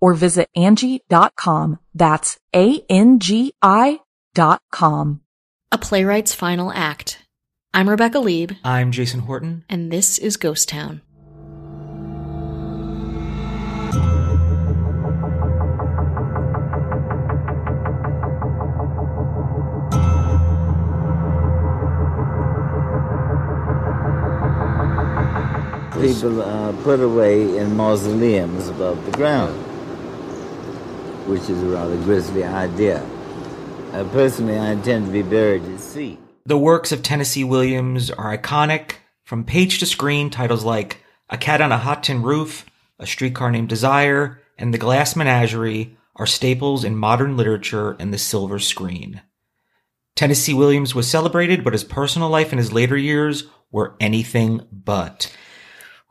or visit Angie.com. That's A-N-G-I dot com. A Playwright's Final Act. I'm Rebecca Leib, I'm Jason Horton. and this is Ghost Town. People are uh, put away in mausoleums above the ground, which is a rather grisly idea. Uh, personally, I intend to be buried at sea. The works of Tennessee Williams are iconic. From page to screen, titles like A Cat on a Hot Tin Roof, A Streetcar Named Desire, and The Glass Menagerie are staples in modern literature and the silver screen. Tennessee Williams was celebrated, but his personal life in his later years were anything but.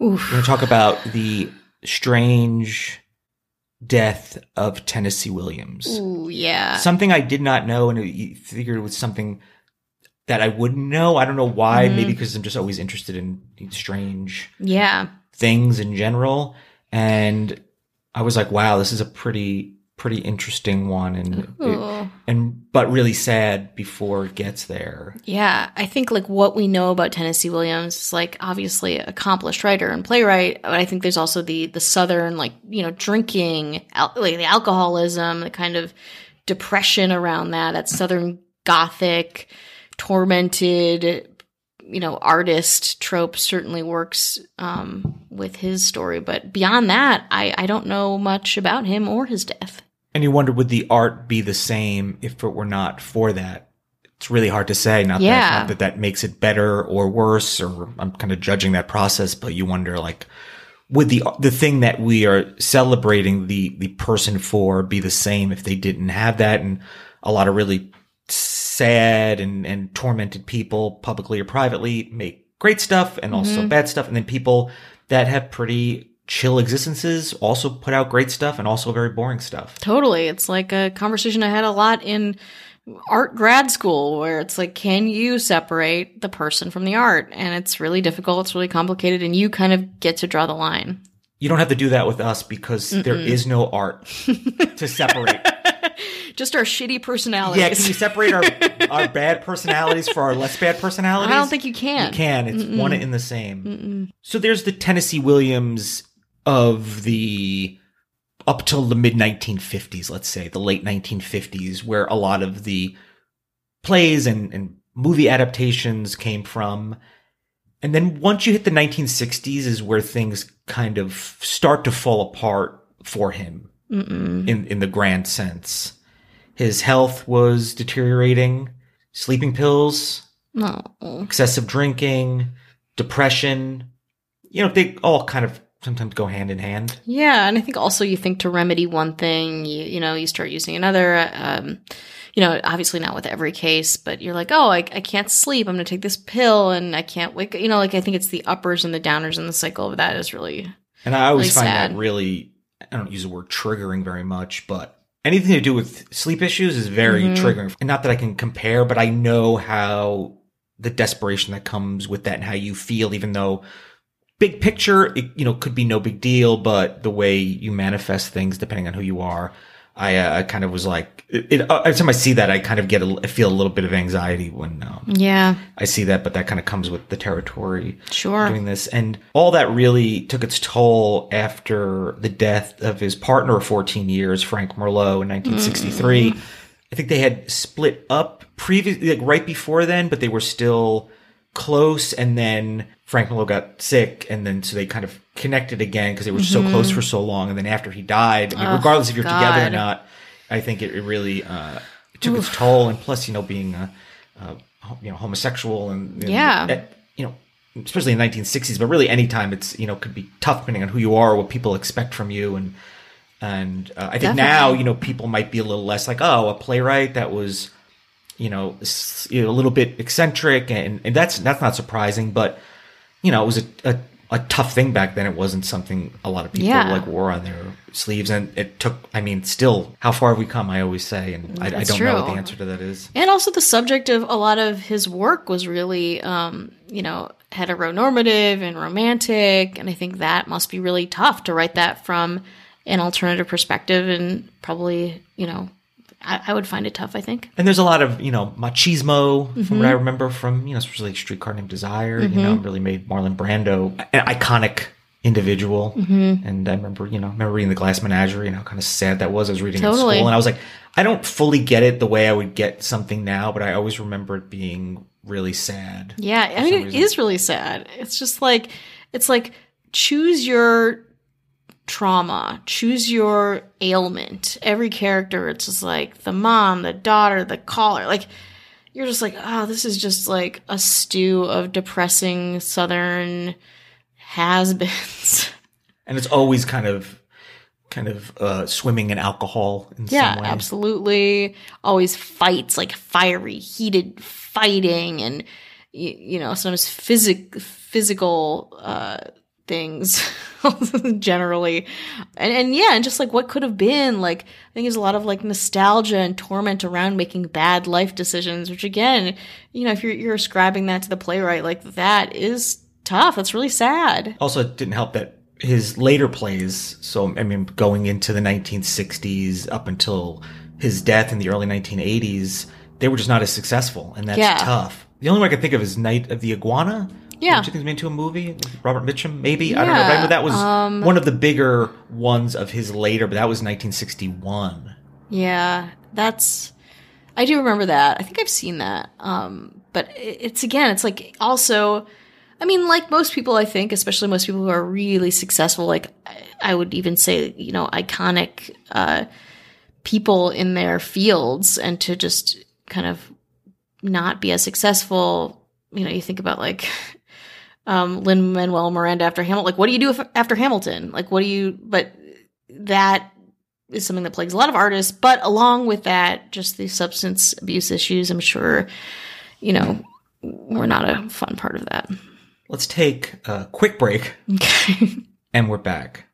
Oof. We're going to talk about the strange death of Tennessee Williams. Ooh, yeah. Something I did not know, and you figured it was something that I wouldn't know. I don't know why. Mhm. Maybe because I'm just always interested in strange yeah. things in general. And I was like, wow, this is a pretty, pretty interesting one. And, it- Ooh. and, but really sad before it gets there. Yeah, I think like what we know about Tennessee Williams is like obviously accomplished writer and playwright, but I think there's also the the southern like you know drinking, al- like the alcoholism, the kind of depression around that, that southern gothic, tormented, you know, artist trope certainly works um, with his story. But beyond that, I I don't know much about him or his death. And you wonder, would the art be the same if it were not for that? It's really hard to say. Not Yeah. that, not that that makes it better or worse, or I'm kind of judging that process, but you wonder, like, would the the thing that we are celebrating the the person for be the same if they didn't have that? And a lot of really sad and and tormented people, publicly or privately, make great stuff and also Mm-hmm. bad stuff, and then people that have pretty chill existences also put out great stuff and also very boring stuff. Totally. It's like a conversation I had a lot in art grad school where it's like, can you separate the person from the art? And it's really difficult. It's really complicated. And you kind of get to draw the line. You don't have to do that with us because there is no art to separate. Just our shitty personalities. yeah, can you separate our our bad personalities for our less bad personalities? I don't think you can. You can. It's one in the same. So there's the Tennessee Williams of the up till the mid 1950s, let's say the late 1950s, where a lot of the plays and, and movie adaptations came from. And then once you hit the 1960s is where things kind of start to fall apart for him Mm-mm. in, in the grand sense. His health was deteriorating, sleeping pills, No. excessive drinking, depression. You know, they all kind of sometimes go hand in hand. Yeah, and I think also you think to remedy one thing, you you know, you start using another. Um, you know, obviously not with every case, but you're like, oh, I, I can't sleep. I'm going to take this pill, and I can't wake. You know, like I think it's the uppers and the downers, and the cycle of that is really And I always Really find sad. that really, I don't use the word triggering very much, but anything to do with sleep issues is very Mhm. triggering. And not that I can compare, but I know how the desperation that comes with that and how you feel, even though big picture, it, you know, could be no big deal, but the way you manifest things depending on who you are. I, uh, I kind of was like, it, it, uh, every time I see that, I kind of get, a, I feel a little bit of anxiety when um, yeah, I see that, but that kind of comes with the territory sure. doing this. And all that really took its toll after the death of his partner of 14 years, Frank Merlo, in 1963. I think they had split up previous, like right before then, but they were still close. And then Frank Miller got sick, and then so they kind of connected again because they were so close for so long. And then after he died, I mean, Oh, regardless if you're together or not, I think it, it really uh, took its toll. And plus, you know, being a, uh, you know homosexual and, Yeah. you know especially in the 1960s but really anytime it's you know could be tough depending on who you are what people expect from you and and uh, i think now you know people might be a little less like oh a playwright that was you know, you know a little bit eccentric and and that's that's not surprising but you know it was a, a a tough thing back then. It wasn't something a lot of people Yeah. like wore on their sleeves, and it took. I mean, still, how far have we come? I always say, and I, I don't know what the answer to that is. And also the subject of a lot of his work was really, um, you know, heteronormative and romantic. And I think that must be really tough to write that from an alternative perspective. And probably, you know, I, I would find it tough, I think. And there's a lot of you know machismo from Mm-hmm. what I remember from you know especially Streetcar Named Desire. You know, really made Marlon Brando an iconic individual. Mm-hmm. And I remember you know I remember reading The Glass Menagerie and how kind of sad that was. I was reading Totally. school and I was like, I don't fully get it the way I would get something now, but I always remember it being really sad. Yeah, I mean, it reason. is really sad. It's just like, it's like choose your trauma, choose your ailment. Every character, it's just like the mom, the daughter, the caller. Like, you're just like, oh, this is just like a stew of depressing Southern has beens. And it's always kind of kind of uh, swimming in alcohol in Yeah, some way. absolutely. Always fights, like fiery, heated fighting, and you, you know sometimes physic physical uh, things generally, and and yeah, and just like what could have been. Like I think there's a lot of like nostalgia and torment around making bad life decisions, which again, you know, if you're you're ascribing that to the playwright, like that is tough. That's really sad. Also, it didn't help that his later plays, so I mean, going into the 1960s up until his death in the early 1980s, they were just not as successful, and that's Yeah. tough. The only one I can think of is Night of the Iguana. Yeah. which I think made into a movie. Robert Mitchum, maybe I don't know. Yeah, but that was um, one of the bigger ones of his later. But that was 1961. Yeah, that's. I do remember that. I think I've seen that. Um, but it's again, it's like also. I mean, like most people, I think, especially most people who are really successful, like I- I would even say, you know, iconic uh, people in their fields, and to just kind of not be as successful. You know, you think about like um, Lin Manuel Miranda after Hamilton. Like, what do you do if, after Hamilton? Like, what do you? But that is something that plagues a lot of artists. But along with that, just the substance abuse issues. I'm sure, you know, we're not a fun part of that. Let's take a quick break, and we're back.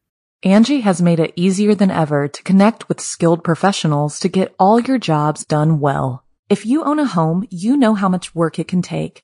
Angie has made it easier than ever to connect with skilled professionals to get all your jobs done well. If you own a home, you know how much work it can take,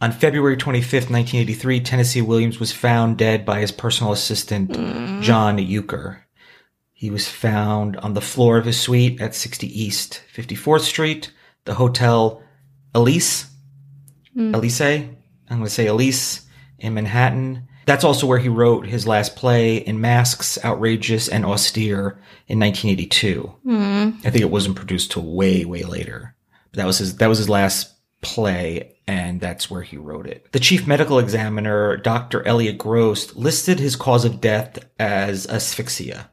On February 25th, 1983, Tennessee Williams was found dead by his personal assistant, mm. John Uecker. He was found on the floor of his suite at 60 East 54th Street, the Hotel Elise. Hmm. Elise? I'm going to say Elise in Manhattan. That's also where he wrote his last play in Masks, Outrageous and Austere in 1982. Hmm. I think it wasn't produced till way, way later. But that was his that was his last play, and that's where he wrote it. The chief medical examiner, Dr. Elliot Gross, listed his cause of death as asphyxia.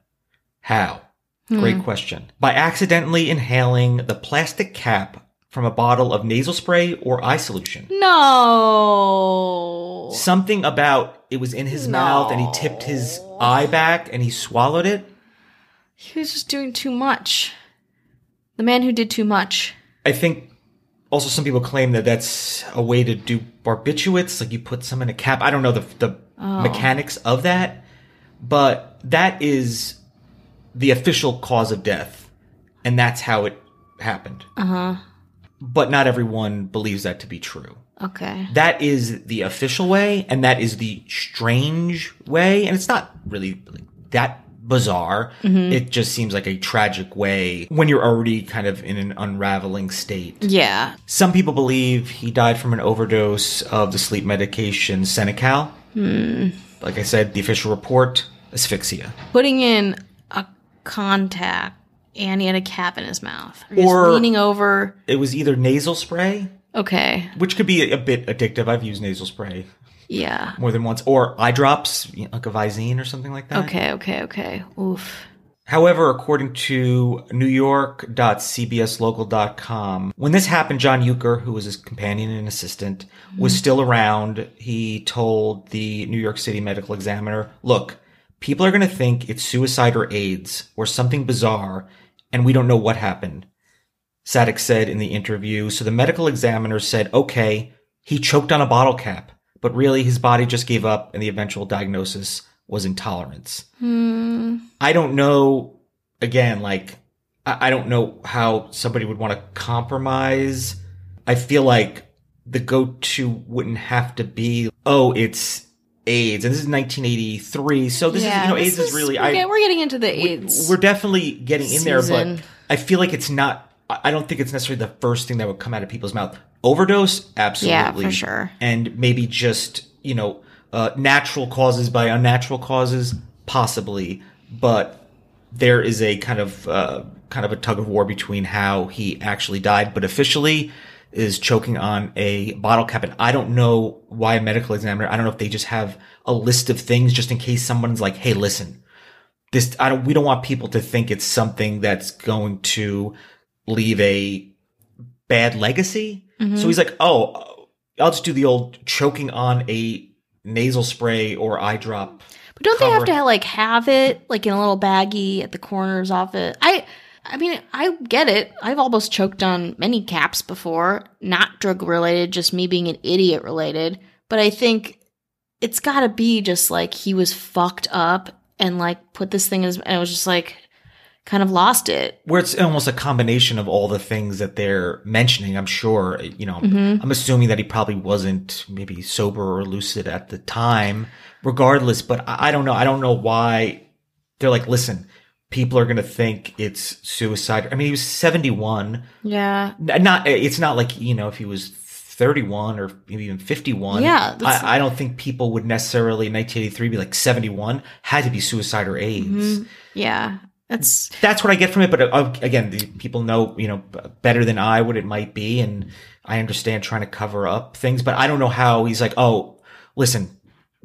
How? Hmm. Great question. By accidentally inhaling the plastic cap from a bottle of nasal spray or eye solution. No. Something about it was in his mouth and he tipped his eye back and he swallowed it. He was just doing too much. The man who did too much. I think also some people claim that that's a way to do barbiturates, like you put some in a cap. I don't know the the mechanics of that, but that is the official cause of death, and that's how it happened. Uh huh. But not everyone believes that to be true. Okay. That is the official way, and that is the strange way, and it's not really like, that bizarre. Mm-hmm. It just seems like a tragic way when you're already kind of in an unraveling state. Yeah. Some people believe he died from an overdose of the sleep medication Seconal. Hmm. Like I said, the official report asphyxia. Putting in a contact and he had a cap in his mouth. Or, Or- leaning over. It was either nasal spray, Okay. which could be a, a bit addictive. I've used nasal spray Yeah. more than once, or eye drops, you know, like a Visine or something like that. Okay, okay, okay. Oof. However, according to newyork.cbslocal.com, when this happened, John Uecker, who was his companion and assistant, was mm-hmm. still around. He told the New York City Medical Examiner, look, people are going to think it's suicide or AIDS or something bizarre, and we don't know what happened. Sadek said in the interview. So the medical examiner said, okay, he choked on a bottle cap, but really his body just gave up and the eventual diagnosis was intolerance. Hmm. I don't know. Again, like I, I don't know how somebody would want to compromise. I feel like the go-to wouldn't have to be, oh, it's AIDS, and this is 1983, so this is you know this AIDS is, really. We're, I we're getting into the AIDS. we're definitely getting in there, but I feel like it's not. I don't think it's necessarily the first thing that would come out of people's mouth. Overdose, absolutely, for sure. and maybe just you know uh, natural causes by unnatural causes, possibly, but there is a kind of uh, kind of a tug of war between how he actually died, but officially is choking on a bottle cap. And I don't know why a medical examiner. I don't know if they just have a list of things just in case someone's like, "Hey, listen, this I don't we don't want people to think it's something that's going to leave a bad legacy. Mm-hmm. So he's like, "Oh, I'll just do the old choking on a nasal spray or eye drop." But don't they have to like have it like in a little baggie at the corners off it? I I mean, I get it. I've almost choked on many caps before, not drug related, just me being an idiot related. But I think it's got to be just like he was fucked up and like put this thing in his, and it was just like kind of lost it. Where it's almost a combination of all the things that they're mentioning. I'm sure, you know, Mm-hmm. I'm assuming that he probably wasn't maybe sober or lucid at the time, regardless. But I, I don't know. I don't know why they're like, listen, people are going to think it's suicide. I mean, he was 71. Yeah. Not, it's not like, you know, if he was 31 or maybe even 51. Yeah, I, I don't think people would necessarily in 1983 be like 71 had to be suicide or AIDS. Mm-hmm. Yeah. That's That's what I get from it. But uh, again, the people know, you know, better than I what it might be. And I understand trying to cover up things, but I don't know how he's like, oh, listen,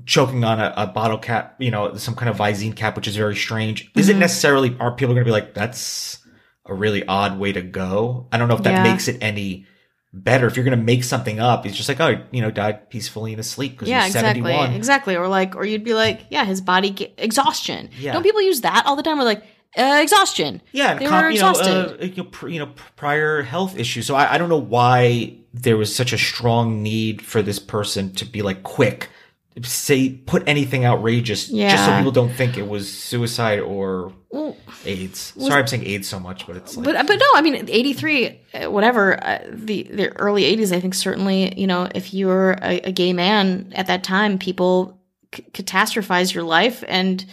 choking on a, a bottle cap, you know, some kind of Visine cap, which is very strange. Is it Mm-hmm. necessarily, are people going to be like, that's a really odd way to go? I don't know if that Yeah. makes it any better. If you're going to make something up, it's just like, oh, you know, died peacefully in his sleep because yeah, he's exactly, 71. exactly. Or like, or you'd be like, yeah, his body exhaustion. Yeah. Don't people use that all the time? Or like uh, exhaustion. Yeah, They com- were you know, exhausted. uh, you know, pr- you know, prior health issues. So I, I don't know why there was such a strong need for this person to be like quick, say put anything outrageous, just so people don't think it was suicide or Well, AIDS. Sorry, I'm saying AIDS so much, but it's like but but no, I mean, eighty three, whatever. Uh, the the early eighties, I think certainly, you know, if you were a, a gay man at that time, people c- catastrophized your life, and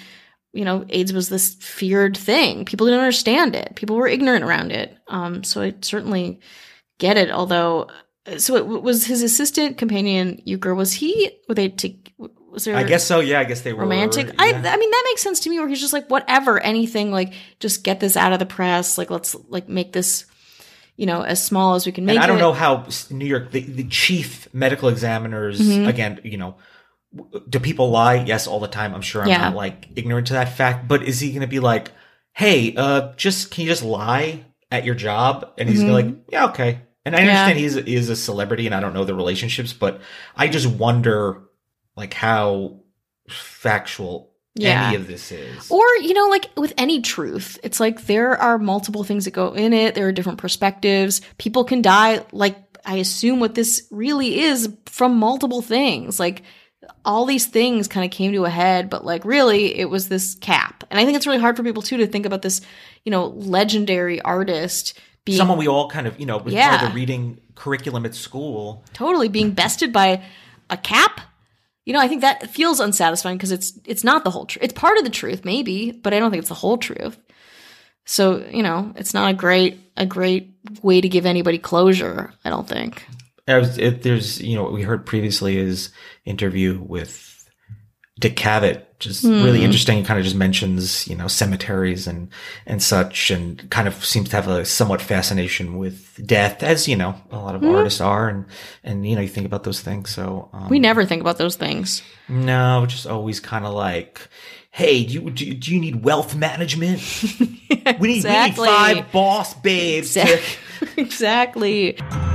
you know, AIDS was this feared thing. People didn't understand it. People were ignorant around it. Um, so I certainly get it. Although, so it was his assistant companion Uecker. Was he? Were they? To, was there? I guess so. Yeah, I guess they were romantic. yeah. I I mean that makes sense to me where he's just like whatever, anything like just get this out of the press, like let's like make this you know as small as we can make and I don't it. know how New York, the, the chief medical examiners, Mm-hmm. again, you know, do people lie? Yes, all the time. I'm sure I'm Yeah. not like ignorant to that fact, but is he going to be like, hey, uh, just, can you just lie at your job? And he's gonna be like, yeah, okay. And I Mm-hmm. Yeah. understand he's, he is a celebrity and I don't know the relationships, but I just wonder like how factual Yeah. any of this is. Or, you know, like with any truth, it's like there are multiple things that go in it. There are different perspectives. People can die, like, I assume what this really is from multiple things. Like, all these things kind of came to a head, but like, really, it was this cap. And I think it's really hard for people, too, to think about this, you know, legendary artist being Someone we all kind of, you know, was part Yeah. of the reading curriculum at school. totally being bested by a cap. You know, I think that feels unsatisfying because it's it's not the whole truth. It's part of the truth, maybe, but I don't think it's the whole truth. So you know, it's not a great a great way to give anybody closure. I don't think. I was, it, there's, you know, what we heard previously is interview with Dick Cavett, just really interesting. Kind of just mentions, you know, cemeteries and, and such and kind of seems to have a somewhat fascination with death as, you know, a lot of artists are. And, and, you know, you think about those things. So, um, We never think about those things. no, just always kind of like, Hey, do you, do, you- do you need wealth management? We need, we need five boss babes. to- Exactly. exactly.